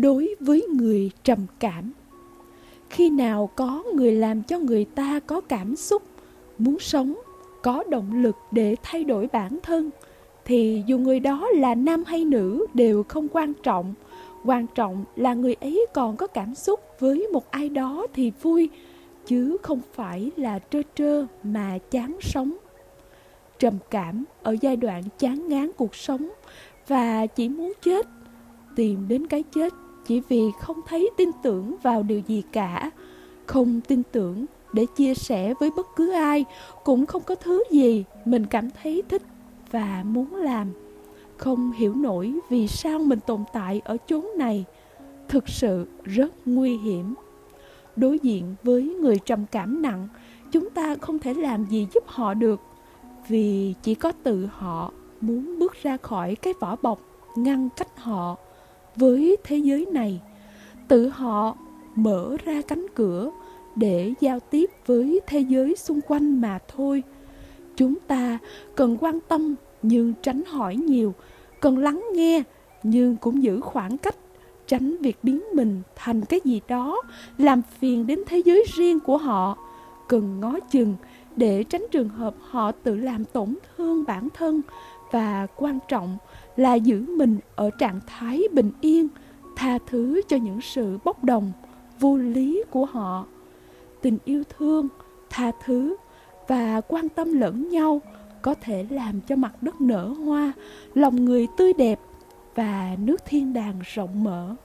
đối với người trầm cảm. Khi nào có người làm cho người ta có cảm xúc, muốn sống, có động lực để thay đổi bản thân, thì dù người đó là nam hay nữ đều không quan trọng. Quan trọng là người ấy còn có cảm xúc với một ai đó thì vui, chứ không phải là trơ trơ mà chán sống. Trầm cảm ở giai đoạn chán ngán cuộc sống và chỉ muốn chết, tìm đến cái chết chỉ vì không thấy tin tưởng vào điều gì cả, không tin tưởng để chia sẻ với bất cứ ai, cũng không có thứ gì mình cảm thấy thích và muốn làm. Không hiểu nổi vì sao mình tồn tại ở chốn này, thực sự rất nguy hiểm. Đối diện với người trầm cảm nặng, chúng ta không thể làm gì giúp họ được, vì chỉ có tự họ muốn bước ra khỏi cái vỏ bọc ngăn cách họ với thế giới này, tự họ mở ra cánh cửa để giao tiếp với thế giới xung quanh mà thôi. Chúng ta cần quan tâm nhưng tránh hỏi nhiều, cần lắng nghe nhưng cũng giữ khoảng cách, tránh việc biến mình thành cái gì đó làm phiền đến thế giới riêng của họ. Cần ngó chừng để tránh trường hợp họ tự làm tổn thương bản thân và quan trọng là giữ mình ở trạng thái bình yên, tha thứ cho những sự bốc đồng, vô lý của họ. Tình yêu thương, tha thứ và quan tâm lẫn nhau có thể làm cho mặt đất nở hoa, lòng người tươi đẹp và nước thiên đàng rộng mở.